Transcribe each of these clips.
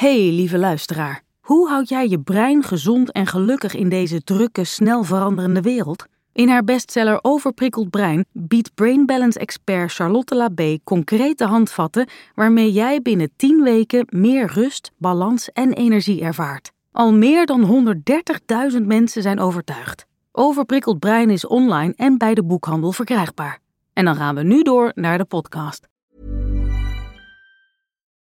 Hey, lieve luisteraar. Hoe houd jij je brein gezond en gelukkig in deze drukke, snel veranderende wereld? In haar bestseller Overprikkeld Brein biedt Brain Balance expert Charlotte Labé concrete handvatten waarmee jij binnen 10 weken meer rust, balans en energie ervaart. Al meer dan 130.000 mensen zijn overtuigd. Overprikkeld Brein is online en bij de boekhandel verkrijgbaar. En dan gaan we nu door naar de podcast.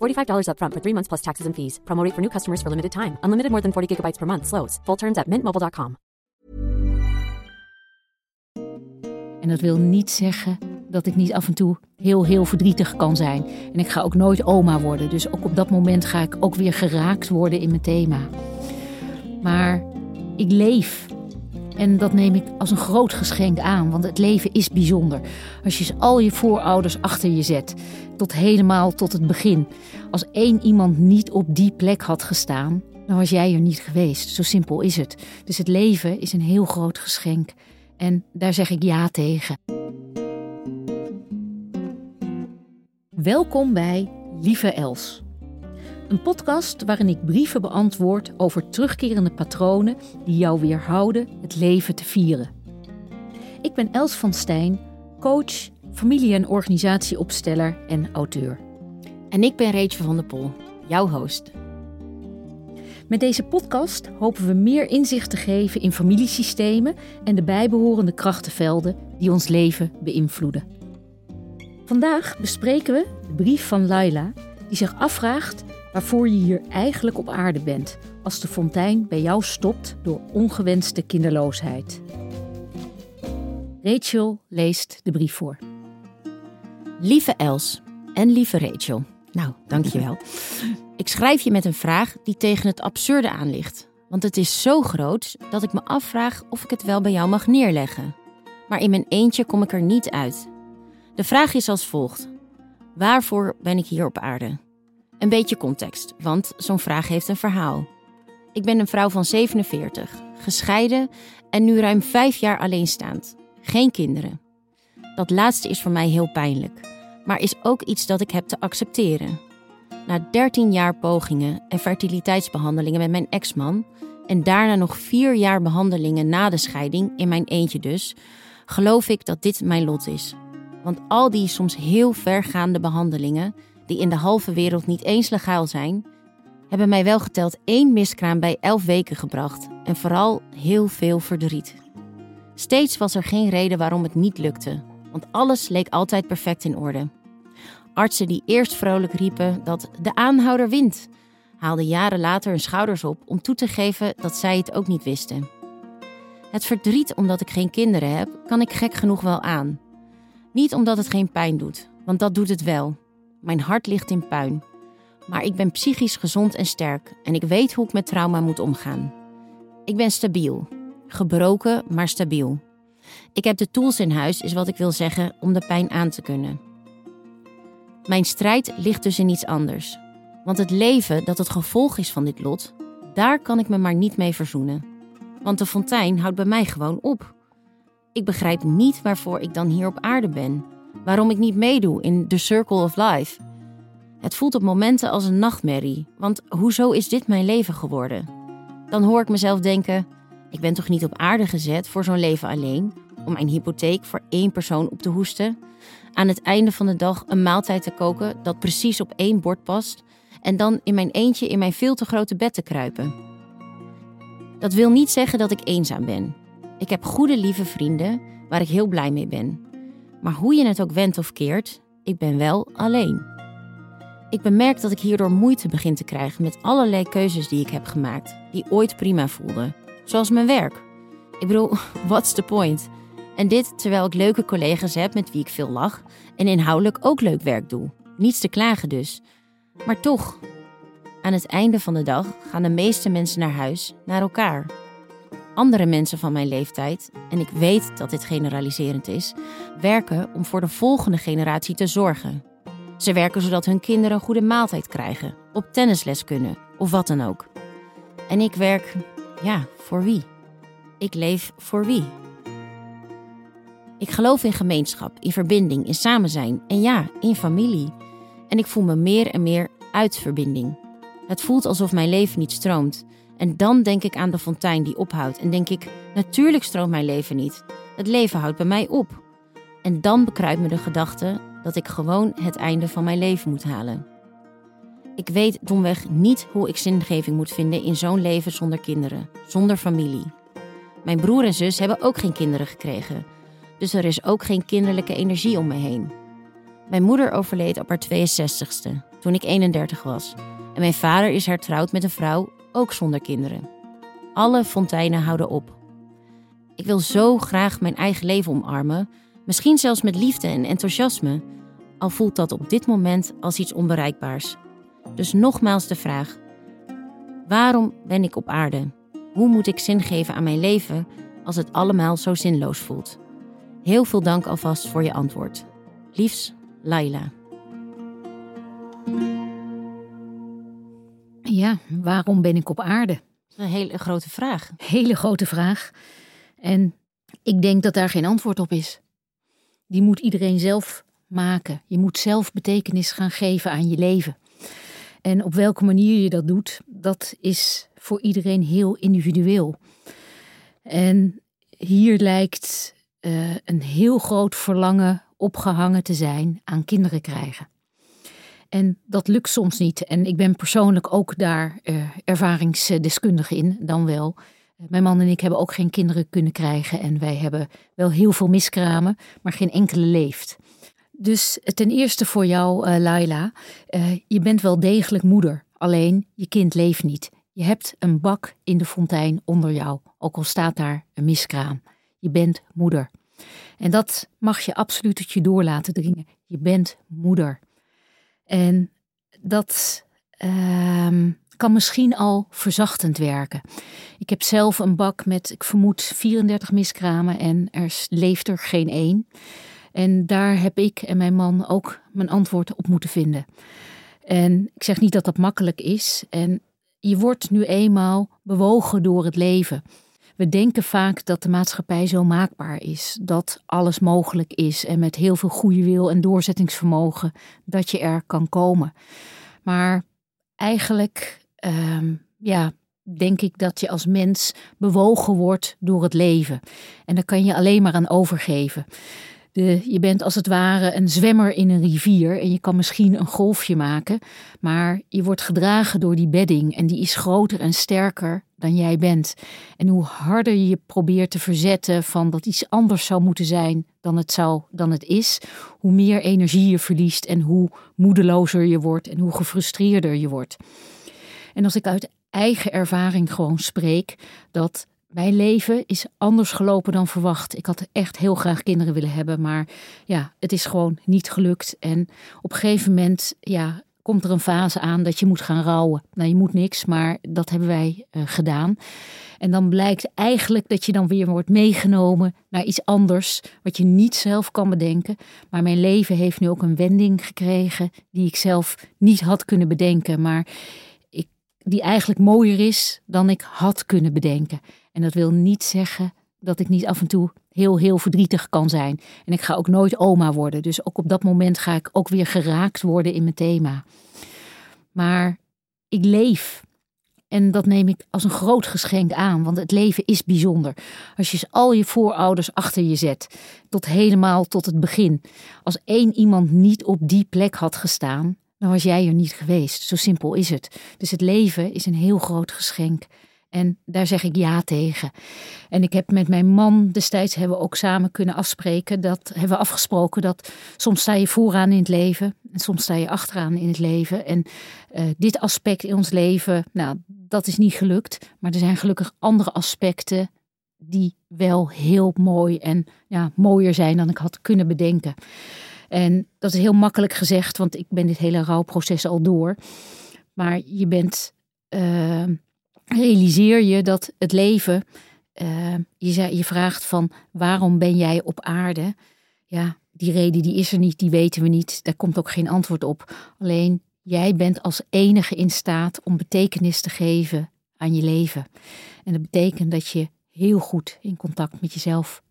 $45 upfront for three months plus taxes and fees. Promo rate for new customers for limited time. Unlimited more than 40 gigabytes per month. Slows. Full terms at mintmobile.com. En dat wil niet zeggen dat ik niet af en toe heel, heel verdrietig kan zijn. En ik ga ook nooit oma worden. Dus ook op dat moment ga ik ook weer geraakt worden in mijn thema. Maar ik leef. En dat neem ik als een groot geschenk aan, want het leven is bijzonder. Als je al je voorouders achter je zet, tot helemaal tot het begin. Als één iemand niet op die plek had gestaan, dan was jij er niet geweest. Zo simpel is het. Dus het leven is een heel groot geschenk. En daar zeg ik ja tegen. Welkom bij Lieve Els. Een podcast waarin ik brieven beantwoord over terugkerende patronen die jou weerhouden het leven te vieren. Ik ben Els van Stijn, coach, familie- en organisatieopsteller en auteur. En ik ben Rachel van der Pol, jouw host. Met deze podcast hopen we meer inzicht te geven in familiesystemen en de bijbehorende krachtenvelden die ons leven beïnvloeden. Vandaag bespreken we de brief van Laila, die zich afvraagt waarvoor je hier eigenlijk op aarde bent als de fontein bij jou stopt door ongewenste kinderloosheid. Rachel leest de brief voor. Lieve Els en lieve Rachel. Nou, dankjewel. ik schrijf je met een vraag die tegen het absurde aan ligt. Want het is zo groot dat ik me afvraag of ik het wel bij jou mag neerleggen. Maar in mijn eentje kom ik er niet uit. De vraag is als volgt: Waarvoor ben ik hier op aarde? Een beetje context, want zo'n vraag heeft een verhaal. Ik ben een vrouw van 47, gescheiden en nu ruim vijf jaar alleenstaand. Geen kinderen. Dat laatste is voor mij heel pijnlijk, maar is ook iets dat ik heb te accepteren. Na 13 jaar pogingen en fertiliteitsbehandelingen met mijn ex-man en daarna nog vier jaar behandelingen na de scheiding, in mijn eentje dus, geloof ik dat dit mijn lot is. Want al die soms heel vergaande behandelingen, die in de halve wereld niet eens legaal zijn, hebben mij wel geteld één miskraam bij elf weken gebracht en vooral heel veel verdriet. Steeds was er geen reden waarom het niet lukte, want alles leek altijd perfect in orde. Artsen die eerst vrolijk riepen dat de aanhouder wint, haalden jaren later hun schouders op om toe te geven dat zij het ook niet wisten. Het verdriet omdat ik geen kinderen heb, kan ik gek genoeg wel aan. Niet omdat het geen pijn doet, want dat doet het wel. Mijn hart ligt in puin. Maar ik ben psychisch gezond en sterk en ik weet hoe ik met trauma moet omgaan. Ik ben stabiel. Gebroken, maar stabiel. Ik heb de tools in huis, is wat ik wil zeggen, om de pijn aan te kunnen. Mijn strijd ligt dus in iets anders. Want het leven dat het gevolg is van dit lot, daar kan ik me maar niet mee verzoenen. Want de fontein houdt bij mij gewoon op. Ik begrijp niet waarvoor ik dan hier op aarde ben. Waarom ik niet meedoe in The Circle of Life. Het voelt op momenten als een nachtmerrie, want hoezo is dit mijn leven geworden? Dan hoor ik mezelf denken: ik ben toch niet op aarde gezet voor zo'n leven alleen, om mijn hypotheek voor één persoon op te hoesten, aan het einde van de dag een maaltijd te koken dat precies op één bord past en dan in mijn eentje in mijn veel te grote bed te kruipen. Dat wil niet zeggen dat ik eenzaam ben. Ik heb goede, lieve vrienden waar ik heel blij mee ben. Maar hoe je het ook wendt of keert, ik ben wel alleen. Ik bemerk dat ik hierdoor moeite begin te krijgen met allerlei keuzes die ik heb gemaakt, die ooit prima voelden. Zoals mijn werk. Ik bedoel, what's the point? En dit terwijl ik leuke collega's heb met wie ik veel lach en inhoudelijk ook leuk werk doe. Niets te klagen dus. Maar toch, aan het einde van de dag gaan de meeste mensen naar huis, naar elkaar. Andere mensen van mijn leeftijd, en ik weet dat dit generaliserend is, werken om voor de volgende generatie te zorgen. Ze werken zodat hun kinderen een goede maaltijd krijgen, op tennisles kunnen of wat dan ook. En ik werk, ja, voor wie? Ik leef voor wie? Ik geloof in gemeenschap, in verbinding, in samen zijn en ja, in familie. En ik voel me meer en meer uit verbinding. Het voelt alsof mijn leven niet stroomt. En dan denk ik aan de fontein die ophoudt en denk ik, natuurlijk stroomt mijn leven niet. Het leven houdt bij mij op. En dan bekruipt me de gedachte dat ik gewoon het einde van mijn leven moet halen. Ik weet domweg niet hoe ik zingeving moet vinden in zo'n leven zonder kinderen, zonder familie. Mijn broer en zus hebben ook geen kinderen gekregen, dus er is ook geen kinderlijke energie om me heen. Mijn moeder overleed op haar 62ste, toen ik 31 was. En mijn vader is hertrouwd met een vrouw, ook zonder kinderen. Alle fonteinen houden op. Ik wil zo graag mijn eigen leven omarmen, misschien zelfs met liefde en enthousiasme, al voelt dat op dit moment als iets onbereikbaars. Dus nogmaals de vraag: waarom ben ik op aarde? Hoe moet ik zin geven aan mijn leven als het allemaal zo zinloos voelt? Heel veel dank alvast voor je antwoord. Liefs, Laila. Ja, waarom ben ik op aarde? Een hele grote vraag. Hele grote vraag. En ik denk dat daar geen antwoord op is. Die moet iedereen zelf maken. Je moet zelf betekenis gaan geven aan je leven. En op welke manier je dat doet, dat is voor iedereen heel individueel. En hier lijkt uh, een heel groot verlangen opgehangen te zijn aan kinderen krijgen. En dat lukt soms niet. En ik ben persoonlijk ook daar uh, ervaringsdeskundige in, dan wel. Mijn man en ik hebben ook geen kinderen kunnen krijgen. En wij hebben wel heel veel miskramen, maar geen enkele leeft. Dus ten eerste voor jou, uh, Laila. Je bent wel degelijk moeder. Alleen je kind leeft niet. Je hebt een bak in de fontein onder jou, ook al staat daar een miskraam. Je bent moeder. En dat mag je absoluut tot je door laten dringen. Je bent moeder. En dat uh, kan misschien al verzachtend werken. Ik heb zelf een bak met, ik vermoed, 34 miskramen en er leeft er geen één. En daar heb ik en mijn man ook mijn antwoord op moeten vinden. En ik zeg niet dat dat makkelijk is. En je wordt nu eenmaal bewogen door het leven. We denken vaak dat de maatschappij zo maakbaar is, dat alles mogelijk is en met heel veel goede wil en doorzettingsvermogen dat je er kan komen. Maar eigenlijk, um, ja, denk ik dat je als mens bewogen wordt door het leven. En daar kan je alleen maar aan overgeven. De, je bent als het ware een zwemmer in een rivier en je kan misschien een golfje maken, maar je wordt gedragen door die bedding en die is groter en sterker dan jij bent. En hoe harder je probeert te verzetten van dat iets anders zou moeten zijn dan het, zou, dan het is, hoe meer energie je verliest en hoe moedelozer je wordt en hoe gefrustreerder je wordt. En als ik uit eigen ervaring gewoon spreek, dat mijn leven is anders gelopen dan verwacht. Ik had echt heel graag kinderen willen hebben, maar ja, het is gewoon niet gelukt. En op een gegeven moment, ja, komt er een fase aan dat je moet gaan rouwen. Nou, je moet niks, maar dat hebben wij uh, gedaan. En dan blijkt eigenlijk dat je dan weer wordt meegenomen naar iets anders, wat je niet zelf kan bedenken. Maar mijn leven heeft nu ook een wending gekregen die ik zelf niet had kunnen bedenken, maar ik, die eigenlijk mooier is dan ik had kunnen bedenken. En dat wil niet zeggen dat ik niet af en toe heel, heel verdrietig kan zijn. En ik ga ook nooit oma worden. Dus ook op dat moment ga ik ook weer geraakt worden in mijn thema. Maar ik leef. En dat neem ik als een groot geschenk aan, want het leven is bijzonder. Als je al je voorouders achter je zet, tot helemaal tot het begin. Als één iemand niet op die plek had gestaan, dan was jij er niet geweest. Zo simpel is het. Dus het leven is een heel groot geschenk. En daar zeg ik ja tegen. En ik heb met mijn man destijds hebben we ook samen kunnen afspreken. Dat hebben we afgesproken dat soms sta je vooraan in het leven. En soms sta je achteraan in het leven. En uh, dit aspect in ons leven, nou, dat is niet gelukt. Maar er zijn gelukkig andere aspecten die wel heel mooi en ja, mooier zijn dan ik had kunnen bedenken. En dat is heel makkelijk gezegd, want ik ben dit hele rouwproces al door. Maar je bent, uh, realiseer je dat het leven, uh, je, je vraagt van waarom ben jij op aarde? Ja, die reden die is er niet, die weten we niet. Daar komt ook geen antwoord op. Alleen jij bent als enige in staat om betekenis te geven aan je leven. En dat betekent dat je heel goed in contact met jezelf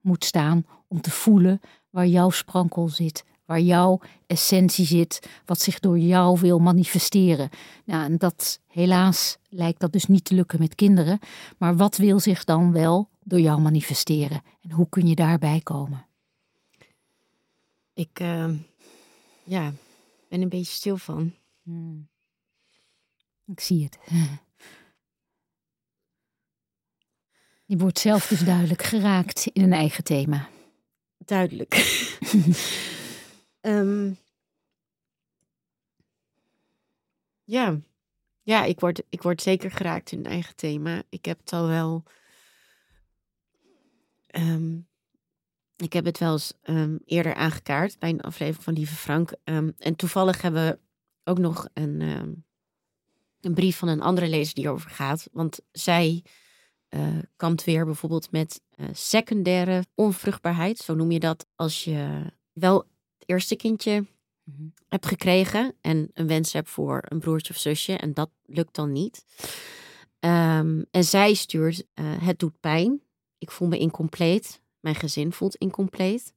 moet staan om te voelen waar jouw sprankel zit, waar jouw essentie zit, wat zich door jou wil manifesteren. Nou, en dat helaas lijkt dat dus niet te lukken met kinderen, maar wat wil zich dan wel door jou manifesteren en hoe kun je daarbij komen? Ik uh, ja, ben een beetje stil van. Hmm. Ik zie het. Je wordt zelf dus duidelijk geraakt in een eigen thema. Duidelijk. um, ja. ja, ik word, ik word zeker geraakt in eigen thema. Ik heb het al wel. Um, ik heb het wel eens um, eerder aangekaart bij een aflevering van Lieve Frank. en toevallig hebben we ook nog een, een brief van een andere lezer die over gaat. Want zij uh, kampt weer bijvoorbeeld met uh, secundaire onvruchtbaarheid. Zo noem je dat als je wel eerste kindje mm hebt gekregen en een wens hebt voor een broertje of zusje en dat lukt dan niet. Um, en zij stuurt, uh, het doet pijn. Ik voel me incompleet. Mijn gezin voelt incompleet.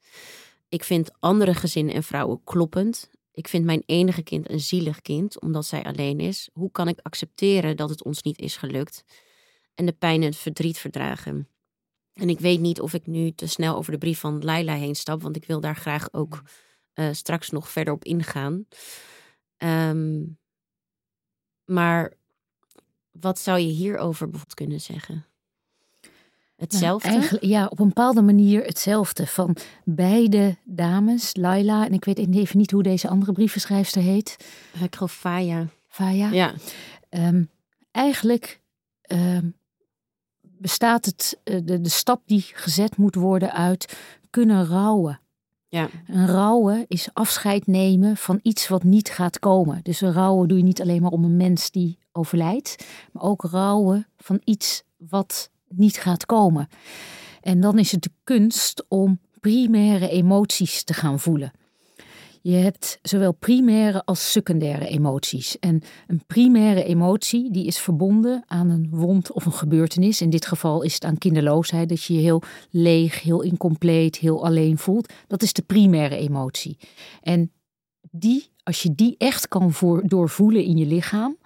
Ik vind andere gezinnen en vrouwen kloppend. Ik vind mijn enige kind een zielig kind, omdat zij alleen is. Hoe kan ik accepteren dat het ons niet is gelukt? en de pijn en het verdriet verdragen. En ik weet niet of ik nu te snel over de brief van Laila heen stap, want ik wil daar graag ook uh, straks nog verder op ingaan. Um, maar wat zou je hierover bijvoorbeeld kunnen zeggen? Hetzelfde? Nou, ja, op een bepaalde manier hetzelfde. Van beide dames, Laila, en ik weet even niet hoe deze andere brievenschrijfster heet. Ik geloof Faya. Faya? Ja. Um, eigenlijk um, bestaat het, eh, de, de stap die gezet moet worden uit kunnen rouwen. Ja. Een rouwen is afscheid nemen van iets wat niet gaat komen. Dus een rouwen doe je niet alleen maar om een mens die overlijdt, maar ook rouwen van iets wat niet gaat komen. En dan is het de kunst om primaire emoties te gaan voelen. Je hebt zowel primaire als secundaire emoties. En een primaire emotie die is verbonden aan een wond of een gebeurtenis. In dit geval is het aan kinderloosheid, dat je je heel leeg, heel incompleet, heel alleen voelt. Dat is de primaire emotie. En die, als je die echt kan doorvoelen in je lichaam,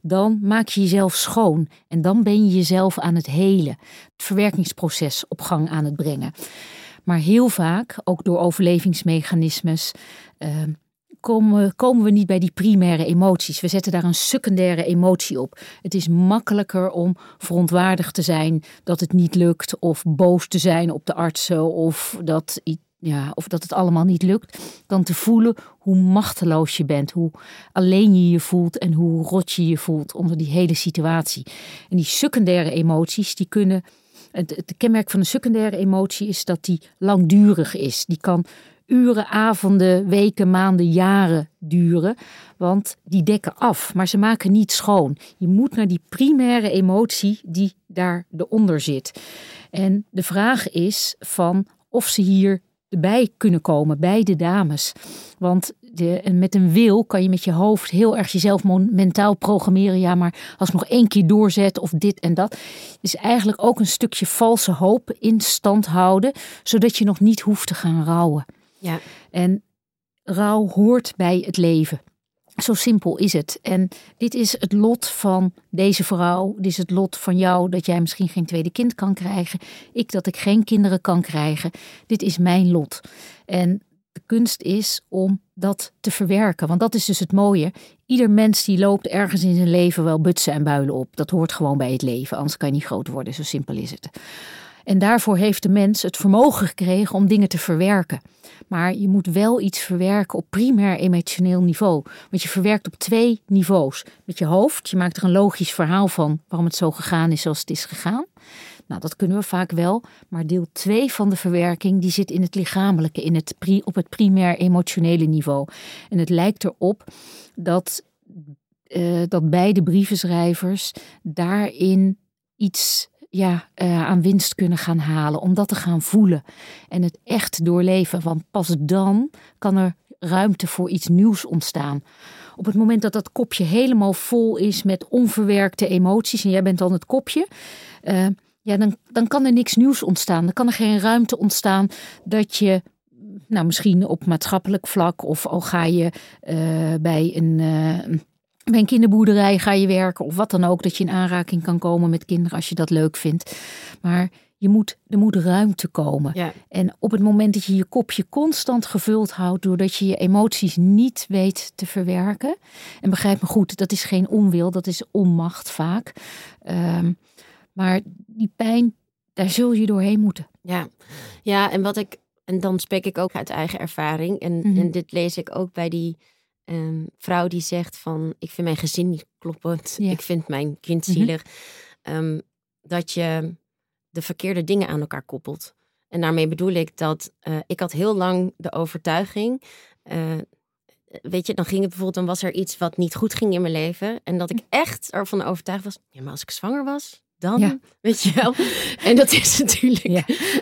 dan maak je jezelf schoon en dan ben je jezelf aan het helen, het verwerkingsproces op gang aan het brengen. Maar heel vaak, ook door overlevingsmechanismes, uh, komen, komen we niet bij die primaire emoties. We zetten daar een secundaire emotie op. Het is makkelijker om verontwaardigd te zijn dat het niet lukt, of boos te zijn op de artsen, of dat, ja, of dat het allemaal niet lukt, dan te voelen hoe machteloos je bent, hoe alleen je je voelt en hoe rot je je voelt onder die hele situatie. En die secundaire emoties, die kunnen het, het kenmerk van een secundaire emotie is dat die langdurig is. Die kan uren, avonden, weken, maanden, jaren duren. Want die dekken af, maar ze maken niet schoon. Je moet naar die primaire emotie die daar eronder zit. En de vraag is van of ze hier erbij kunnen komen, beide dames. Want de, met een wil kan je met je hoofd heel erg jezelf mentaal programmeren. Ja, maar als ik nog één keer doorzet of dit en dat. Is eigenlijk ook een stukje valse hoop in stand houden. Zodat je nog niet hoeft te gaan rouwen. Ja. En rouw hoort bij het leven. Zo simpel is het. En dit is het lot van deze vrouw. Dit is het lot van jou dat jij misschien geen tweede kind kan krijgen. Ik dat ik geen kinderen kan krijgen. Dit is mijn lot. En de kunst is om dat te verwerken. Want dat is dus het mooie. Ieder mens die loopt ergens in zijn leven wel butsen en builen op. Dat hoort gewoon bij het leven, anders kan je niet groot worden. Zo simpel is het. En daarvoor heeft de mens het vermogen gekregen om dingen te verwerken. Maar je moet wel iets verwerken op primair emotioneel niveau. Want je verwerkt op twee niveaus. Met je hoofd, je maakt er een logisch verhaal van waarom het zo gegaan is zoals het is gegaan. Nou, dat kunnen we vaak wel. Maar deel 2 van de verwerking die zit in het lichamelijke, in het op het primair emotionele niveau. En het lijkt erop dat, uh, dat beide brievenschrijvers daarin iets ja, uh, aan winst kunnen gaan halen. Om dat te gaan voelen en het echt doorleven. Want pas dan kan er ruimte voor iets nieuws ontstaan. Op het moment dat dat kopje helemaal vol is met onverwerkte emoties en jij bent dan het kopje, uh, ja, dan, dan kan er niks nieuws ontstaan. Dan kan er geen ruimte ontstaan dat je, nou misschien op maatschappelijk vlak of al ga je uh, bij een. Uh, bij een kinderboerderij ga je werken of wat dan ook, dat je in aanraking kan komen met kinderen als je dat leuk vindt. Maar je moet, er moet ruimte komen. Ja. En op het moment dat je je kopje constant gevuld houdt, doordat je je emoties niet weet te verwerken. En begrijp me goed, dat is geen onwil, dat is onmacht vaak. Um, maar die pijn, daar zul je doorheen moeten. Ja, ja en wat ik, en dan spreek ik ook uit eigen ervaring. En, Mhm. en dit lees ik ook bij die ehm, vrouw die zegt van, ik vind mijn gezin niet kloppend. Ik vind mijn kind Mhm. zielig. Ehm, dat je de verkeerde dingen aan elkaar koppelt. En daarmee bedoel ik dat eh, ik had heel lang de overtuiging. eh, weet je, dan ging het bijvoorbeeld, dan was er iets wat niet goed ging in mijn leven. En dat ik echt ervan overtuigd was. Ja, maar als ik zwanger was, dan, Ja. weet je wel. En dat is natuurlijk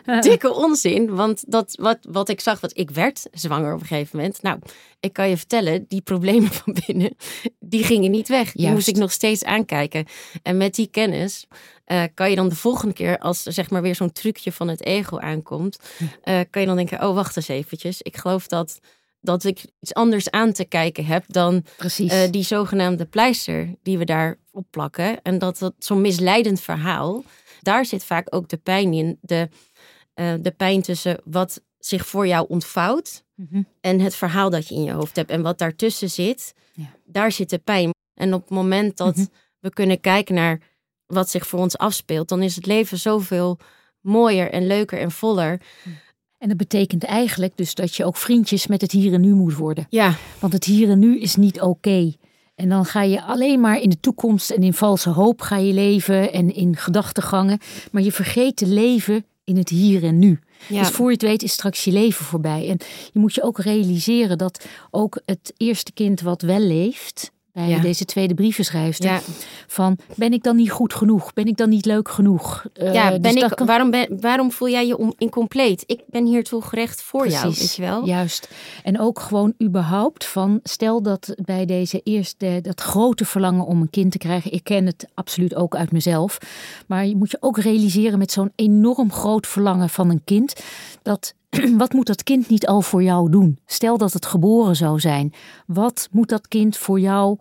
Ja. dikke onzin. Want dat, wat, wat ik zag, wat ik werd zwanger op een gegeven moment. Nou, ik kan je vertellen, die problemen van binnen, die gingen niet weg. Die Juist. moest ik nog steeds aankijken. En met die kennis eh, kan je dan de volgende keer, als er zeg maar weer zo'n trucje van het ego aankomt, eh, kan je dan denken, oh wacht eens eventjes. Ik geloof dat, dat ik iets anders aan te kijken heb dan eh, die zogenaamde pleister die we daar op plakken. En dat dat zo'n misleidend verhaal, daar zit vaak ook de pijn in. De, eh, de pijn tussen wat zich voor jou ontvouwt Mhm. en het verhaal dat je in je hoofd hebt. En wat daartussen zit, Ja. daar zit de pijn. En op het moment dat Mhm. we kunnen kijken naar wat zich voor ons afspeelt, dan is het leven zoveel mooier en leuker en voller. En dat betekent eigenlijk dus dat je ook vriendjes met het hier en nu moet worden. Ja, Want het hier en nu is niet oké. En dan ga je alleen maar in de toekomst en in valse hoop ga je leven en in gedachtegangen. Maar je vergeet te leven in het hier en nu. ja. Dus voor je het weet is straks je leven voorbij. En je moet je ook realiseren dat ook het eerste kind wat wel leeft, bij Ja. deze tweede brievenschrijfster, ja. van ben ik dan niet goed genoeg? Ben ik dan niet leuk genoeg? Eh, Ja, dus ben ik, kan- waarom, ben, waarom voel jij je incompleet? Ik ben hier toe gerecht voor jou, weet je wel? Juist. En ook gewoon überhaupt van, stel dat bij deze eerste, dat grote verlangen om een kind te krijgen, ik ken het absoluut ook uit mezelf, maar je moet je ook realiseren met zo'n enorm groot verlangen van een kind, dat wat moet dat kind niet al voor jou doen? Stel dat het geboren zou zijn, wat moet dat kind voor jou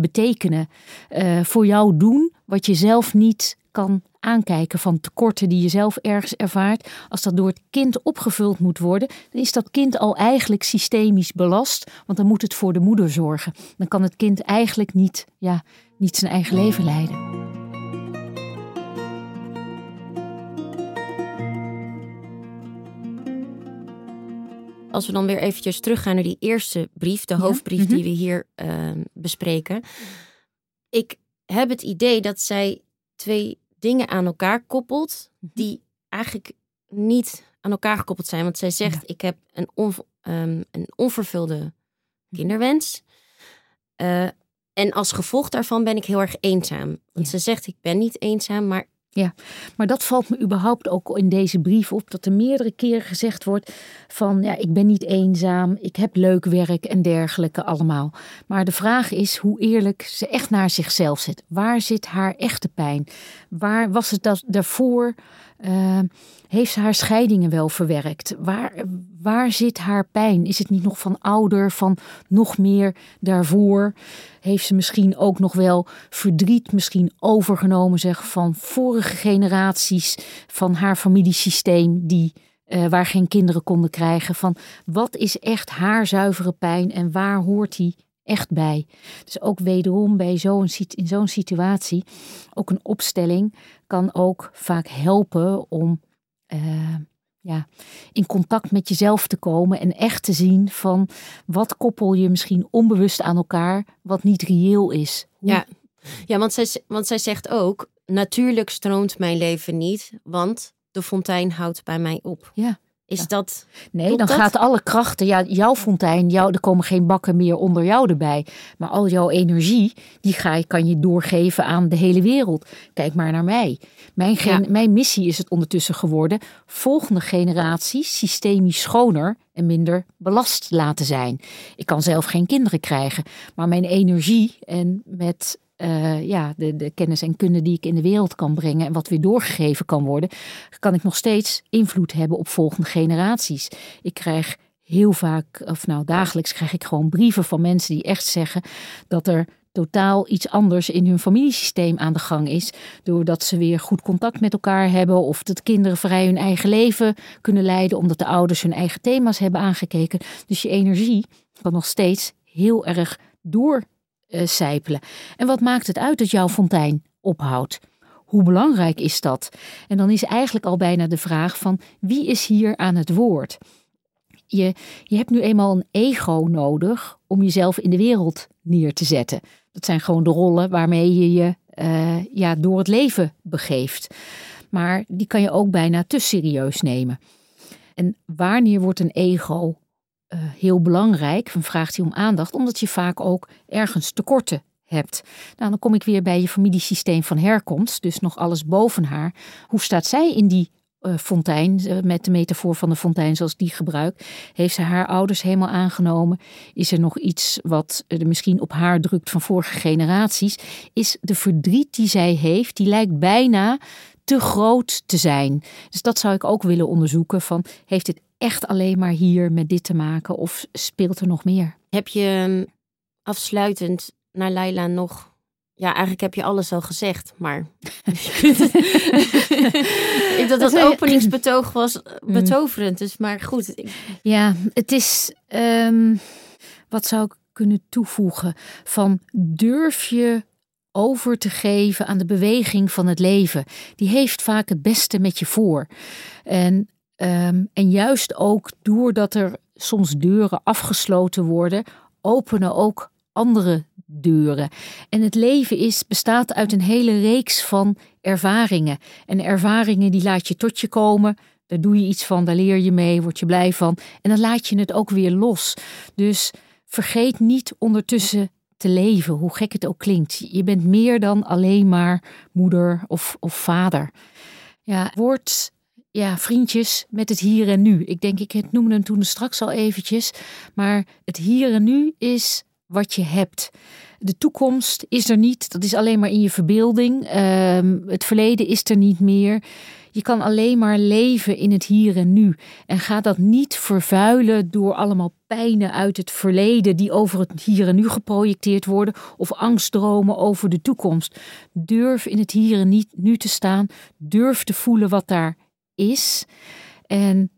betekenen? Eh, voor jou doen wat je zelf niet kan aankijken van tekorten die je zelf ergens ervaart. Als dat door het kind opgevuld moet worden, dan is dat kind al eigenlijk systemisch belast, want dan moet het voor de moeder zorgen. Dan kan het kind eigenlijk niet, ja, niet zijn eigen leven leiden. Als we dan weer eventjes teruggaan naar die eerste brief, de hoofdbrief mhm. die we hier ehm, bespreken. Ik heb het idee dat zij twee dingen aan elkaar koppelt Mhm. die eigenlijk niet aan elkaar gekoppeld zijn. Want zij zegt, ik heb een, ehm, een onvervulde kinderwens. Eh, en als gevolg daarvan ben ik heel erg eenzaam. Want Ja. ze zegt, ik ben niet eenzaam, maar Maar dat valt me überhaupt ook in deze brief op, dat er meerdere keren gezegd wordt van ja, ik ben niet eenzaam, ik heb leuk werk en dergelijke allemaal. Maar de vraag is hoe eerlijk ze echt naar zichzelf zit. Waar zit haar echte pijn? Waar was het dat daarvoor? Eh, heeft ze haar scheidingen wel verwerkt? Waar, waar zit haar pijn? Is het niet nog van ouder, van nog meer daarvoor? Heeft ze misschien ook nog wel verdriet misschien overgenomen zeg, van vorige generaties van haar familiesysteem die eh, waar geen kinderen konden krijgen. Van wat is echt haar zuivere pijn en waar hoort die echt bij? Dus ook wederom bij zo'n, in zo'n situatie, ook een opstelling kan ook vaak helpen om eh, ja, in contact met jezelf te komen en echt te zien van wat koppel je misschien onbewust aan elkaar, wat niet reëel is. Ja, ja want, zij, want zij zegt ook, natuurlijk stroomt mijn leven niet, want de fontein houdt bij mij op. Ja. Is dat. Nee, dan gaat alle krachten, ja, jouw fontein, jou, er komen geen bakken meer onder jou erbij. Maar al jouw energie, die ga je, kan je doorgeven aan de hele wereld. Kijk maar naar mij. Mijn, mijn missie is het ondertussen geworden: volgende generaties systemisch schoner en minder belast laten zijn. Ik kan zelf geen kinderen krijgen, maar mijn energie en met uh, ja, de, de kennis en kunde die ik in de wereld kan brengen en wat weer doorgegeven kan worden, kan ik nog steeds invloed hebben op volgende generaties. Ik krijg heel vaak, of nou dagelijks, krijg ik gewoon brieven van mensen die echt zeggen dat er totaal iets anders in hun familiesysteem aan de gang is. Doordat ze weer goed contact met elkaar hebben of dat kinderen vrij hun eigen leven kunnen leiden omdat de ouders hun eigen thema's hebben aangekeken. Dus je energie kan nog steeds heel erg door sijpelen. En wat maakt het uit dat jouw fontein ophoudt? Hoe belangrijk is dat? En dan is eigenlijk al bijna de vraag van wie is hier aan het woord? Je, je hebt nu eenmaal een ego nodig om jezelf in de wereld neer te zetten. Dat zijn gewoon de rollen waarmee je je uh, ja, door het leven begeeft. Maar die kan je ook bijna te serieus nemen. En wanneer wordt een ego heel belangrijk, van vraagt hij om aandacht, omdat je vaak ook ergens tekorten hebt. Nou, dan kom ik weer bij je familiesysteem van herkomst, dus nog alles boven haar. Hoe staat zij in die uh, fontein, uh, met de metafoor van de fontein zoals die gebruik? Heeft ze haar ouders helemaal aangenomen? Is er nog iets wat er misschien op haar drukt van vorige generaties? Is de verdriet die zij heeft, die lijkt bijna te groot te zijn. Dus dat zou ik ook willen onderzoeken. Van, heeft het echt alleen maar hier met dit te maken of speelt er nog meer? Heb je um, afsluitend naar Laila nog ja, eigenlijk heb je alles al gezegd, maar ik dat dat openingsbetoog was mm. betoverend. Dus maar goed. Ja, het is. Um, wat zou ik kunnen toevoegen? Van durf je over te geven aan de beweging van het leven. Die heeft vaak het beste met je voor. En, um, en juist ook doordat er soms deuren afgesloten worden, openen ook andere deuren. En het leven is, bestaat uit een hele reeks van ervaringen. En ervaringen die laat je tot je komen. Daar doe je iets van, daar leer je mee, word je blij van. En dan laat je het ook weer los. Dus vergeet niet ondertussen te leven, hoe gek het ook klinkt. Je bent meer dan alleen maar moeder of, of vader. Ja, word ja, vriendjes met het hier en nu. Ik denk, ik noemde hem toen straks al eventjes. Maar het hier en nu is wat je hebt. De toekomst is er niet. Dat is alleen maar in je verbeelding. Ehm, het verleden is er niet meer. Je kan alleen maar leven in het hier en nu. En ga dat niet vervuilen door allemaal pijnen uit het verleden die over het hier en nu geprojecteerd worden of angstdromen over de toekomst. Durf in het hier en nu te staan. Durf te voelen wat daar is. En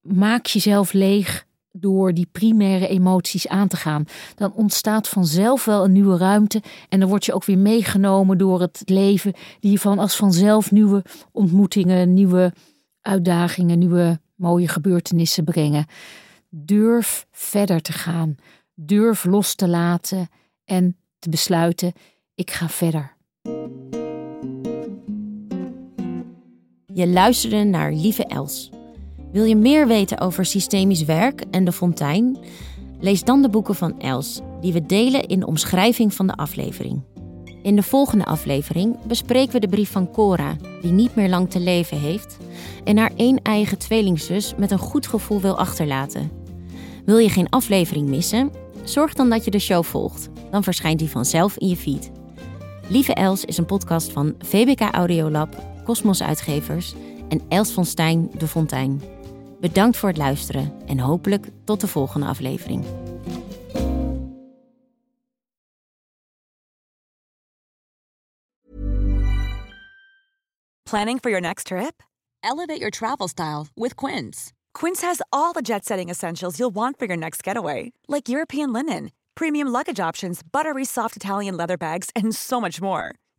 maak jezelf leeg door die primaire emoties aan te gaan. Dan ontstaat vanzelf wel een nieuwe ruimte en dan word je ook weer meegenomen door het leven, die je van als vanzelf nieuwe ontmoetingen, nieuwe uitdagingen, nieuwe mooie gebeurtenissen brengen. Durf verder te gaan. Durf los te laten en te besluiten: ik ga verder. Je luisterde naar Lieve Els. Wil je meer weten over systemisch werk en de fontein? Lees dan de boeken van Els, die we delen in de omschrijving van de aflevering. In de volgende aflevering bespreken we de brief van Cora, die niet meer lang te leven heeft en haar één eigen tweelingzus met een goed gevoel wil achterlaten. Wil je geen aflevering missen? Zorg dan dat je de show volgt. Dan verschijnt die vanzelf in je feed. Lieve Els is een podcast van VBK Audiolab, Cosmos Uitgevers en Els van Stijn de Fontein. Bedankt voor het luisteren en hopelijk tot de volgende aflevering. Planning for your next trip? Elevate your travel style with Quince. Quince has all the jet setting essentials you'll want for your next getaway, like European linen, premium luggage options, buttery soft Italian leather bags, and so much more.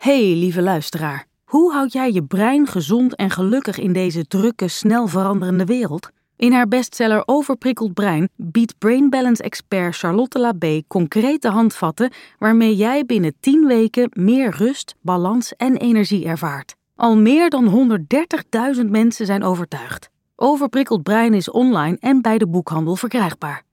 Hey, lieve luisteraar. Hoe houd jij je brein gezond en gelukkig in deze drukke, snel veranderende wereld? In haar bestseller Overprikkeld Brein biedt Brain Balance expert Charlotte Labé concrete handvatten waarmee jij binnen 10 weken meer rust, balans en energie ervaart. Al meer dan 130.000 mensen zijn overtuigd. Overprikkeld Brein is online en bij de boekhandel verkrijgbaar.